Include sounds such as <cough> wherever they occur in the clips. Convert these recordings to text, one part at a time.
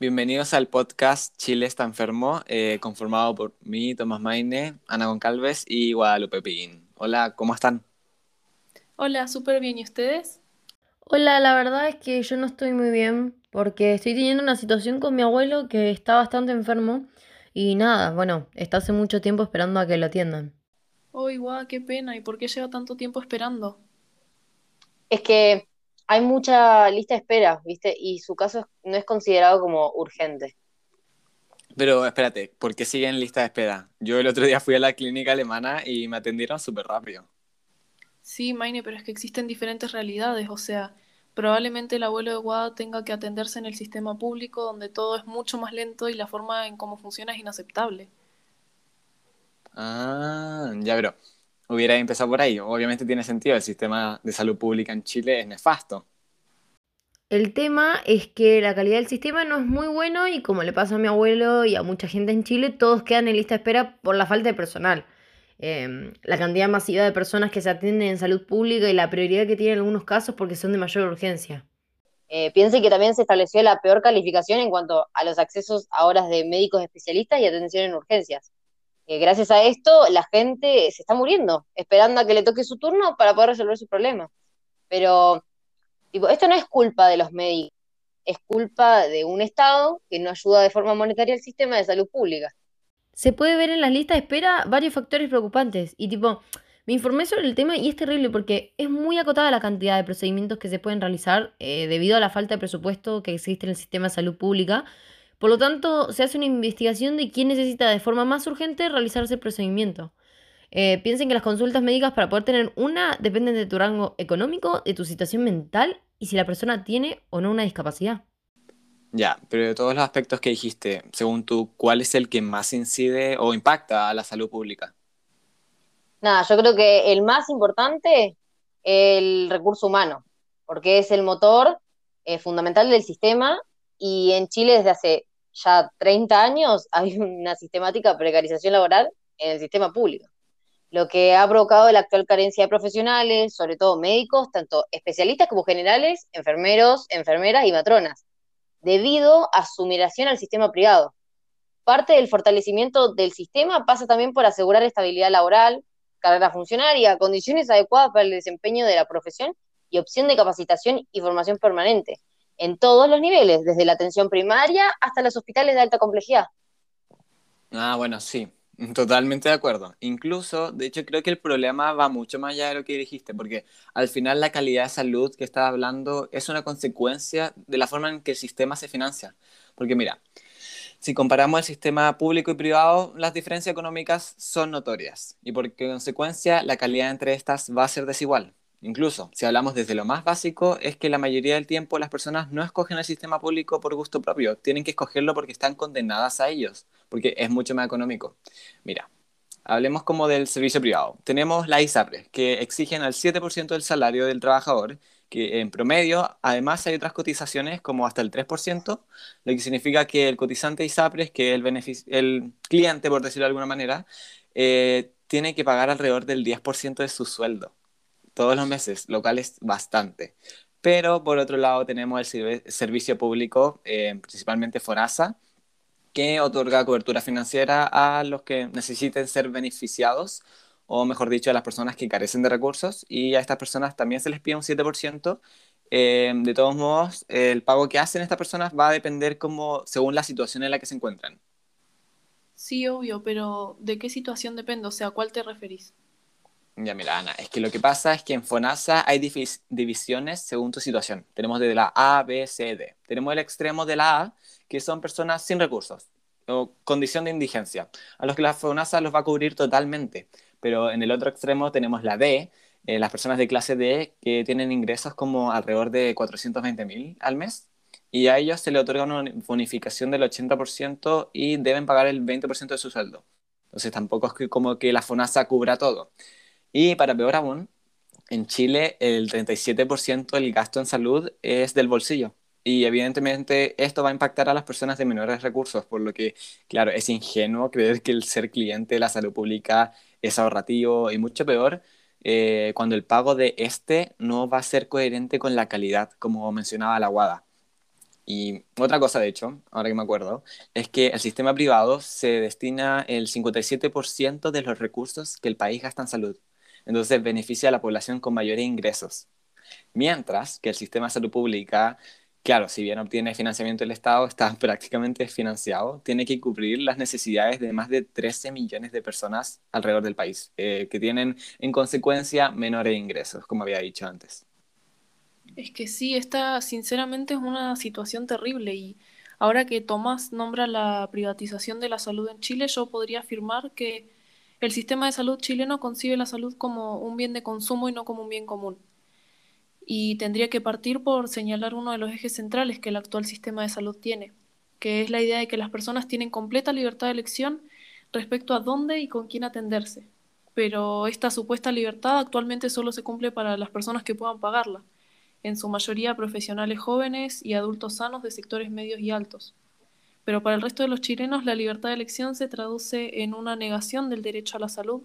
Bienvenidos al podcast Chile está enfermo, eh, conformado por mí, Tomás Maine, Ana Goncalves y Guadalupe Piguín. Hola, ¿cómo están? Hola, súper bien. ¿Y ustedes? Hola, la verdad es que yo no estoy muy bien porque estoy teniendo una situación con mi abuelo que está bastante enfermo y nada, bueno, está hace mucho tiempo esperando a que lo atiendan. Uy, guau, qué pena. ¿Y por qué lleva tanto tiempo esperando? Es que hay mucha lista de espera, ¿viste? Y su caso no es considerado como urgente. Pero espérate, ¿por qué siguen en lista de espera? Yo el otro día fui a la clínica alemana y me atendieron súper rápido. Sí, Maine, pero es que existen diferentes realidades. O sea, probablemente el abuelo de Guada tenga que atenderse en el sistema público donde todo es mucho más lento y la forma en cómo funciona es inaceptable. Ah, ya, pero hubiera empezado por ahí. Obviamente tiene sentido, el sistema de salud pública en Chile es nefasto. El tema es que la calidad del sistema no es muy bueno y como le pasa a mi abuelo y a mucha gente en Chile, todos quedan en lista de espera por la falta de personal. Em, la cantidad masiva de personas que se atienden en salud pública y la prioridad que tienen en algunos casos porque son de mayor urgencia. Eh, piense que también se estableció la peor calificación en cuanto a los accesos a horas de médicos especialistas y atención en urgencias. Eh, gracias a esto, la gente se está muriendo, esperando a que le toque su turno para poder resolver su problema. Pero, tipo, esto no es culpa de los médicos, es culpa de un Estado que no ayuda de forma monetaria al sistema de salud pública. Se puede ver en las listas de espera varios factores preocupantes y tipo, me informé sobre el tema y es terrible porque es muy acotada la cantidad de procedimientos que se pueden realizar eh, debido a la falta de presupuesto que existe en el sistema de salud pública. Por lo tanto, se hace una investigación de quién necesita de forma más urgente realizarse el procedimiento. Eh, piensen que las consultas médicas para poder tener una dependen de tu rango económico, de tu situación mental y si la persona tiene o no una discapacidad. Ya, pero de todos los aspectos que dijiste, según tú, ¿cuál es el que más incide o impacta a la salud pública? Nada, yo creo que el más importante, el recurso humano, porque es el motor eh, fundamental del sistema y en Chile desde hace ya 30 años <laughs> hay una sistemática precarización laboral en el sistema público, lo que ha provocado la actual carencia de profesionales, sobre todo médicos, tanto especialistas como generales, enfermeros, enfermeras y matronas, debido a su migración al sistema privado. Parte del fortalecimiento del sistema pasa también por asegurar estabilidad laboral, carrera funcionaria, condiciones adecuadas para el desempeño de la profesión y opción de capacitación y formación permanente en todos los niveles, desde la atención primaria hasta los hospitales de alta complejidad. Ah, bueno, sí, totalmente de acuerdo. Incluso, de hecho, creo que el problema va mucho más allá de lo que dijiste, porque al final la calidad de salud que estás hablando es una consecuencia de la forma en que el sistema se financia. Porque mira, si comparamos el sistema público y privado, las diferencias económicas son notorias y por consecuencia la calidad entre estas va a ser desigual. Incluso, si hablamos desde lo más básico, es que la mayoría del tiempo las personas no escogen el sistema público por gusto propio, tienen que escogerlo porque están condenadas a ellos, porque es mucho más económico. Mira, hablemos como del servicio privado. Tenemos la ISAPRES, que exigen al 7% del salario del trabajador, que en promedio, además hay otras cotizaciones como hasta el 3%, lo que significa que el cotizante ISAPRES, que es el, el cliente, por decirlo de alguna manera, eh, tiene que pagar alrededor del 10% de su sueldo todos los meses, lo cual es bastante. Pero por otro lado tenemos el servicio público, eh, principalmente FONASA, que otorga cobertura financiera a los que necesiten ser beneficiados, o mejor dicho, a las personas que carecen de recursos, y a estas personas también se les pide un 7%. Eh, de todos modos, el pago que hacen estas personas va a depender como según la situación en la que se encuentran. Sí, obvio, pero ¿de qué situación depende? O sea, ¿a cuál te referís? Ya, mira, Ana, es que lo que pasa es que en FONASA hay divis- divisiones según tu situación. Tenemos desde la A, B, C, D. Tenemos el extremo de la A, que son personas sin recursos o condición de indigencia, a los que la FONASA los va a cubrir totalmente. Pero en el otro extremo tenemos la D, eh, las personas de clase D que tienen ingresos como alrededor de 420 mil al mes. Y a ellos se les otorga una bonificación del 80% y deben pagar el 20% de su sueldo. Entonces tampoco es que como que la FONASA cubra todo. Y para peor aún, en Chile el 37% del gasto en salud es del bolsillo. Y evidentemente esto va a impactar a las personas de menores recursos, por lo que, claro, es ingenuo creer que el ser cliente de la salud pública es ahorrativo y mucho peor eh, cuando el pago de este no va a ser coherente con la calidad, como mencionaba la WADA. Y otra cosa, de hecho, ahora que me acuerdo, es que el sistema privado se destina el 57% de los recursos que el país gasta en salud. Entonces beneficia a la población con mayores ingresos. Mientras que el sistema de salud pública, claro, si bien obtiene financiamiento del Estado, está <laughs> prácticamente financiado, tiene que cubrir las necesidades de más de 13 millones de personas alrededor del país, eh, que tienen en consecuencia menores ingresos, como había dicho antes. Es que sí, esta sinceramente es una situación terrible y ahora que Tomás nombra la privatización de la salud en Chile, yo podría afirmar que el sistema de salud chileno concibe la salud como un bien de consumo y no como un bien común. Y tendría que partir por señalar uno de los ejes centrales que el actual sistema de salud tiene, que es la idea de que las personas tienen completa libertad de elección respecto a dónde y con quién atenderse. Pero esta supuesta libertad actualmente solo se cumple para las personas que puedan pagarla en su mayoría profesionales jóvenes y adultos sanos de sectores medios y altos. Pero para el resto de los chilenos la libertad de elección se traduce en una negación del derecho a la salud.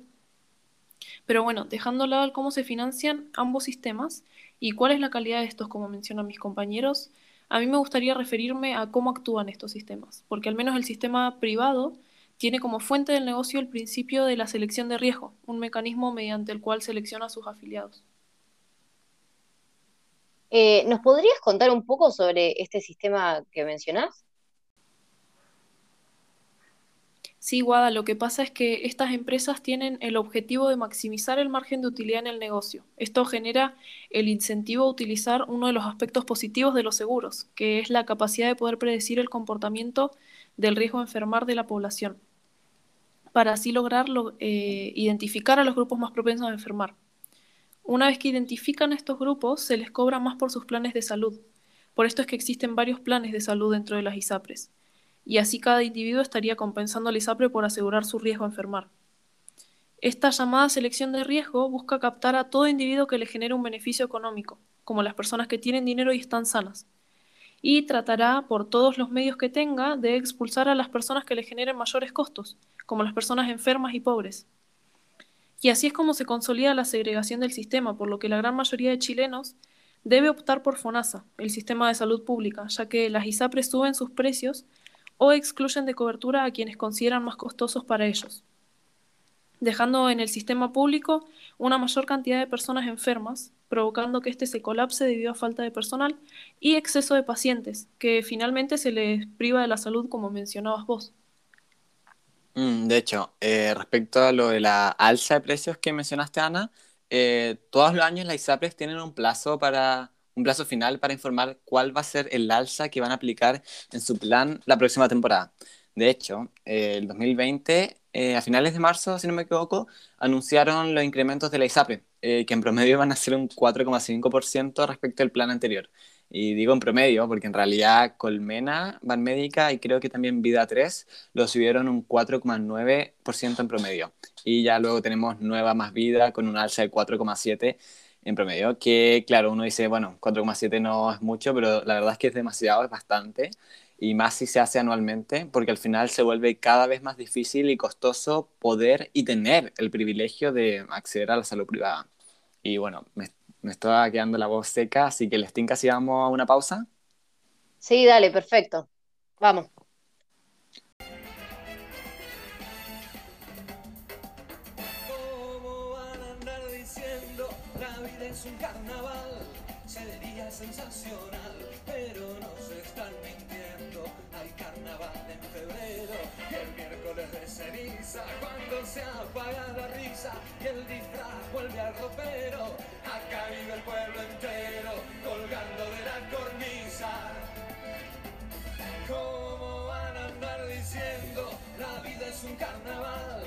Pero bueno, dejando lado cómo se financian ambos sistemas y cuál es la calidad de estos, como mencionan mis compañeros, a mí me gustaría referirme a cómo actúan estos sistemas, porque al menos el sistema privado tiene como fuente del negocio el principio de la selección de riesgo, un mecanismo mediante el cual selecciona a sus afiliados. Eh, ¿Nos podrías contar un poco sobre este sistema que mencionás? Sí, Guada, lo que pasa es que estas empresas tienen el objetivo de maximizar el margen de utilidad en el negocio. Esto genera el incentivo a utilizar uno de los aspectos positivos de los seguros, que es la capacidad de poder predecir el comportamiento del riesgo de enfermar de la población, para así lograr eh, identificar a los grupos más propensos a enfermar. Una vez que identifican estos grupos, se les cobra más por sus planes de salud. Por esto es que existen varios planes de salud dentro de las ISAPRES. Y así cada individuo estaría compensando al ISAPRE por asegurar su riesgo a enfermar. Esta llamada selección de riesgo busca captar a todo individuo que le genere un beneficio económico, como las personas que tienen dinero y están sanas. Y tratará, por todos los medios que tenga, de expulsar a las personas que le generen mayores costos, como las personas enfermas y pobres. Y así es como se consolida la segregación del sistema, por lo que la gran mayoría de chilenos debe optar por FONASA, el sistema de salud pública, ya que las ISAPRES suben sus precios o excluyen de cobertura a quienes consideran más costosos para ellos, dejando en el sistema público una mayor cantidad de personas enfermas, provocando que éste se colapse debido a falta de personal y exceso de pacientes, que finalmente se les priva de la salud como mencionabas vos. Mm, de hecho, eh, respecto a lo de la alza de precios que mencionaste, Ana, eh, todos los años las ISAPRES tienen un plazo para un plazo final para informar cuál va a ser el alza que van a aplicar en su plan la próxima temporada. De hecho, eh, el 2020, a finales de marzo, si no me equivoco, anunciaron los incrementos de la ISAPRE, que en promedio van a ser un 4,5% respecto al plan anterior. Y digo en promedio, porque en realidad Colmena, Banmédica y creo que también Vida 3 lo subieron un 4,9% en promedio. Y ya luego tenemos Nueva Más Vida con un alza de 4,7% en promedio, que claro, uno dice, bueno, 4,7 no es mucho, pero la verdad es que es demasiado, es bastante, y más si se hace anualmente, porque al final se vuelve cada vez más difícil y costoso poder y tener el privilegio de acceder a la salud privada. Y bueno, me, me estaba quedando la voz seca, así que les tinca si vamos a una pausa. Sí, dale, perfecto. Vamos. Un carnaval? Sería sensacional, pero nos están mintiendo. Hay carnaval en febrero y el miércoles de ceniza, cuando se apaga la risa y el disfraz vuelve al ropero. Acá vive el pueblo entero colgando de la cornisa. ¿Cómo van a andar diciendo la vida es un carnaval?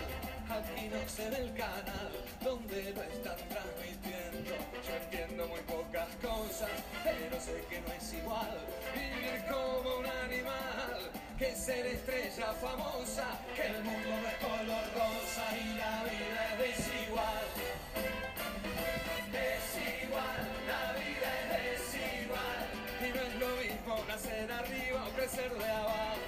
Aquí no se ve el canal donde lo están transmitiendo. Yo entiendo muy pocas cosas, pero sé que no es igual vivir como un animal que ser estrella famosa, que el mundo no es color rosa y la vida es desigual. Desigual, la vida es desigual. Y no es lo mismo nacer arriba o crecer de abajo.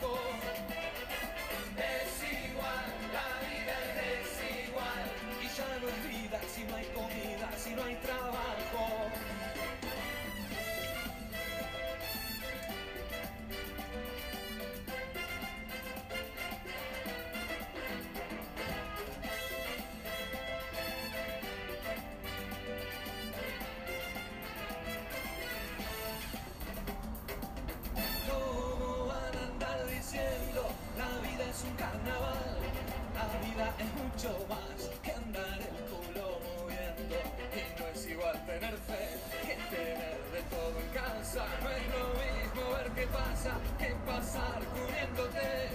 Mucho más que andar el culo moviendo. Y no es igual tener fe que tener de todo en casa. No es lo mismo ver qué pasa que pasar cubriéndote.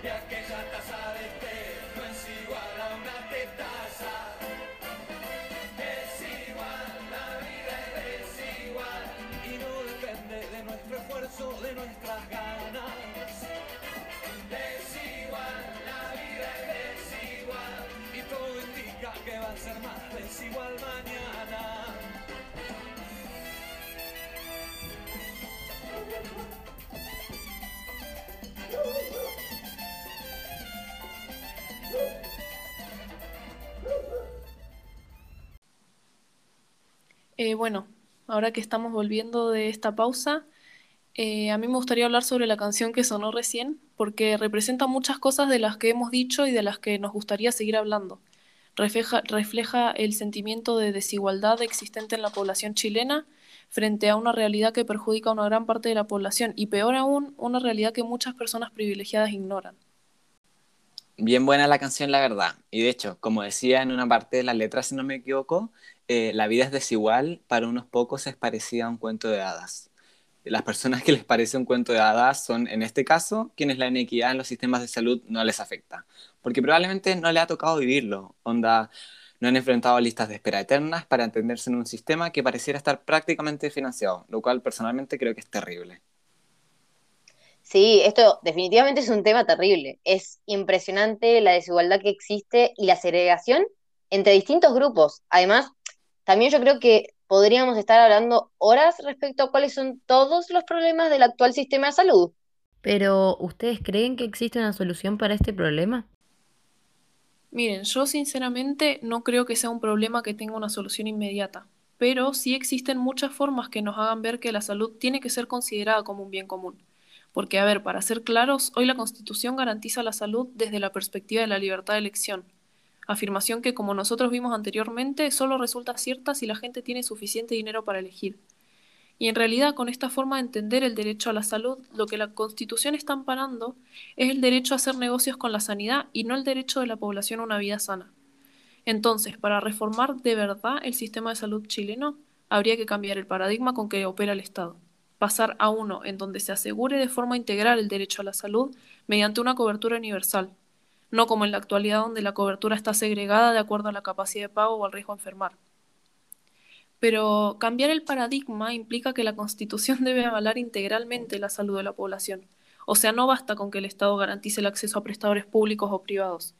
Y aquella taza de té que va a ser más desigual mañana. Eh, bueno, ahora que estamos volviendo de esta pausa, eh, a mí me gustaría hablar sobre la canción que sonó recién, porque representa muchas cosas de las que hemos dicho y de las que nos gustaría seguir hablando. Refleja, refleja el sentimiento de desigualdad existente en la población chilena frente a una realidad que perjudica a una gran parte de la población y peor aún, una realidad que muchas personas privilegiadas ignoran. Bien buena la canción, la verdad. Y de hecho, como decía en una parte de la letra, si no me equivoco, eh, la vida es desigual, para unos pocos es parecida a un cuento de hadas. Las personas que les parece un cuento de hadas son, en este caso, quienes la inequidad en los sistemas de salud no les afecta, porque probablemente no les ha tocado vivirlo. Onda, no han enfrentado listas de espera eternas para entenderse en un sistema que pareciera estar prácticamente financiado, lo cual personalmente creo que es terrible. Sí, esto definitivamente es un tema terrible. Es impresionante la desigualdad que existe y la segregación entre distintos grupos. Además, también yo creo que podríamos estar hablando horas respecto a cuáles son todos los problemas del actual sistema de salud. Pero, ¿ustedes creen que existe una solución para este problema? Miren, yo sinceramente no creo que sea un problema que tenga una solución inmediata, pero sí existen muchas formas que nos hagan ver que la salud tiene que ser considerada como un bien común. Porque, a ver, para ser claros, hoy la Constitución garantiza la salud desde la perspectiva de la libertad de elección, afirmación que, como nosotros vimos anteriormente, solo resulta cierta si la gente tiene suficiente dinero para elegir. Y en realidad, con esta forma de entender el derecho a la salud, lo que la Constitución está amparando es el derecho a hacer negocios con la sanidad y no el derecho de la población a una vida sana. Entonces, para reformar de verdad el sistema de salud chileno, habría que cambiar el paradigma con que opera el Estado. Pasar a uno en donde se asegure de forma integral el derecho a la salud mediante una cobertura universal, no como en la actualidad donde la cobertura está segregada de acuerdo a la capacidad de pago o al riesgo a enfermar. Pero cambiar el paradigma implica que la Constitución <laughs> debe avalar integralmente la salud de la población. O sea, no basta con que el Estado garantice el acceso a prestadores públicos o privados.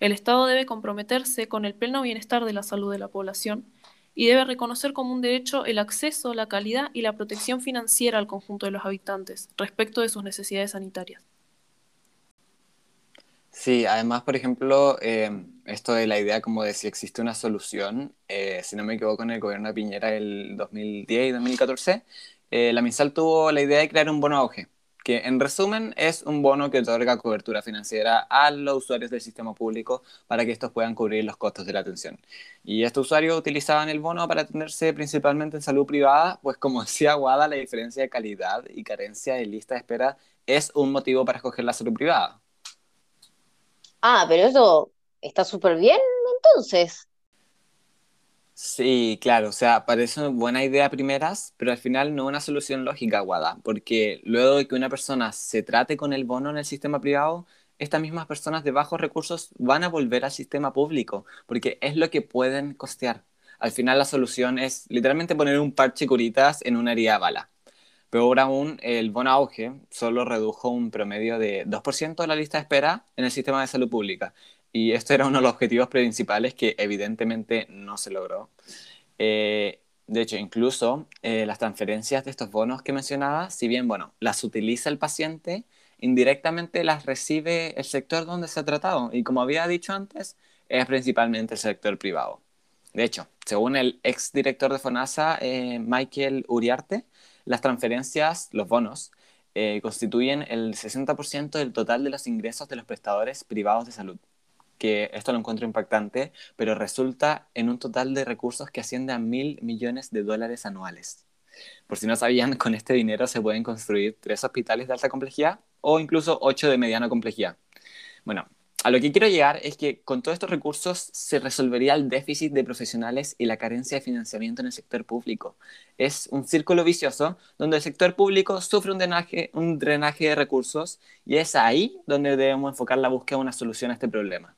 El Estado debe comprometerse con el pleno bienestar de la salud de la población y debe reconocer como un derecho el acceso, la calidad y la protección financiera al conjunto de los habitantes respecto de sus necesidades sanitarias. Sí, además, por ejemplo, eh, esto de la idea como de si existe una solución, eh, si no me equivoco, en el gobierno de Piñera el 2010 y 2014, eh, la MinSal tuvo la idea de crear un bono auge, que en resumen es un bono que otorga cobertura financiera a los usuarios del sistema público para que estos puedan cubrir los costos de la atención. Y estos usuarios utilizaban el bono para atenderse principalmente en salud privada, pues como <laughs> decía Guada, la diferencia de calidad y carencia de lista de espera es un motivo para escoger la salud privada. Ah, pero eso está súper bien entonces. Sí, claro, o sea, parece una buena idea a primeras, pero al final no una solución lógica, Guada, porque luego de que una persona se trate con el bono en el sistema privado, estas mismas personas de bajos recursos van a volver al sistema público, porque es lo que pueden costear. Al final la solución es literalmente poner un parche curitas en una herida bala. Peor aún, el bono auge solo redujo un promedio de 2% de la lista de espera en el sistema de salud pública. Y esto era uno de los objetivos principales que evidentemente no se logró. Eh, de hecho, incluso eh, las transferencias de estos bonos que mencionaba, si bien, bueno, las utiliza el paciente, indirectamente las recibe el sector donde se ha tratado. Y como había dicho antes, es principalmente el sector privado. De hecho, según el ex director de FONASA, eh, Michael Uriarte, las transferencias, los bonos, eh, constituyen el 60% del total de los ingresos de los prestadores privados de salud. Que esto lo encuentro impactante, pero resulta en un total de recursos que asciende a mil millones de dólares anuales. Por si no sabían, <laughs> con este dinero se pueden construir tres hospitales de alta complejidad o incluso ocho de mediana complejidad. Bueno, a lo que quiero llegar es que con todos estos recursos se resolvería el déficit de profesionales y la carencia de financiamiento en el sector público. Es un círculo vicioso donde el sector público sufre un drenaje, de recursos y es ahí donde debemos enfocar la búsqueda de una solución a este problema.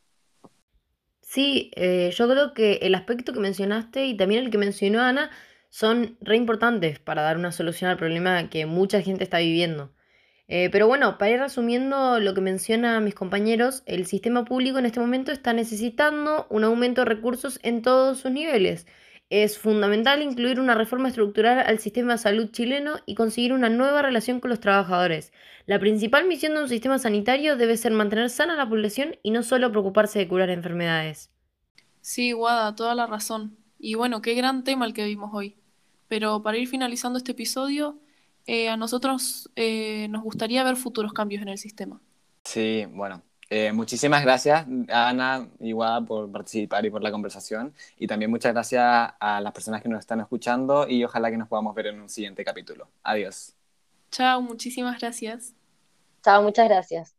Sí, eh, yo creo que el aspecto que mencionaste y también el que mencionó Ana son re importantes para dar una solución al problema que mucha gente está viviendo. Eh, pero bueno, para ir resumiendo lo que mencionan mis compañeros, el sistema público en este momento está necesitando un aumento de recursos en todos sus niveles. Es fundamental incluir una reforma estructural al sistema de salud chileno y conseguir una nueva relación con los trabajadores. La principal misión de un sistema sanitario debe ser mantener sana la población y no solo preocuparse de curar enfermedades. Sí, Guada, toda la razón. Y bueno, qué gran tema el que vimos hoy. Pero para ir finalizando este episodio, eh, a nosotros eh, nos gustaría ver futuros cambios en el sistema. Sí, bueno, eh, muchísimas gracias, Ana y Guada, por participar y por la conversación. Y también muchas gracias a las personas que nos están escuchando y ojalá que nos podamos ver en un siguiente capítulo. Adiós. Chao, muchísimas gracias. Chao, muchas gracias.